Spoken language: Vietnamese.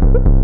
you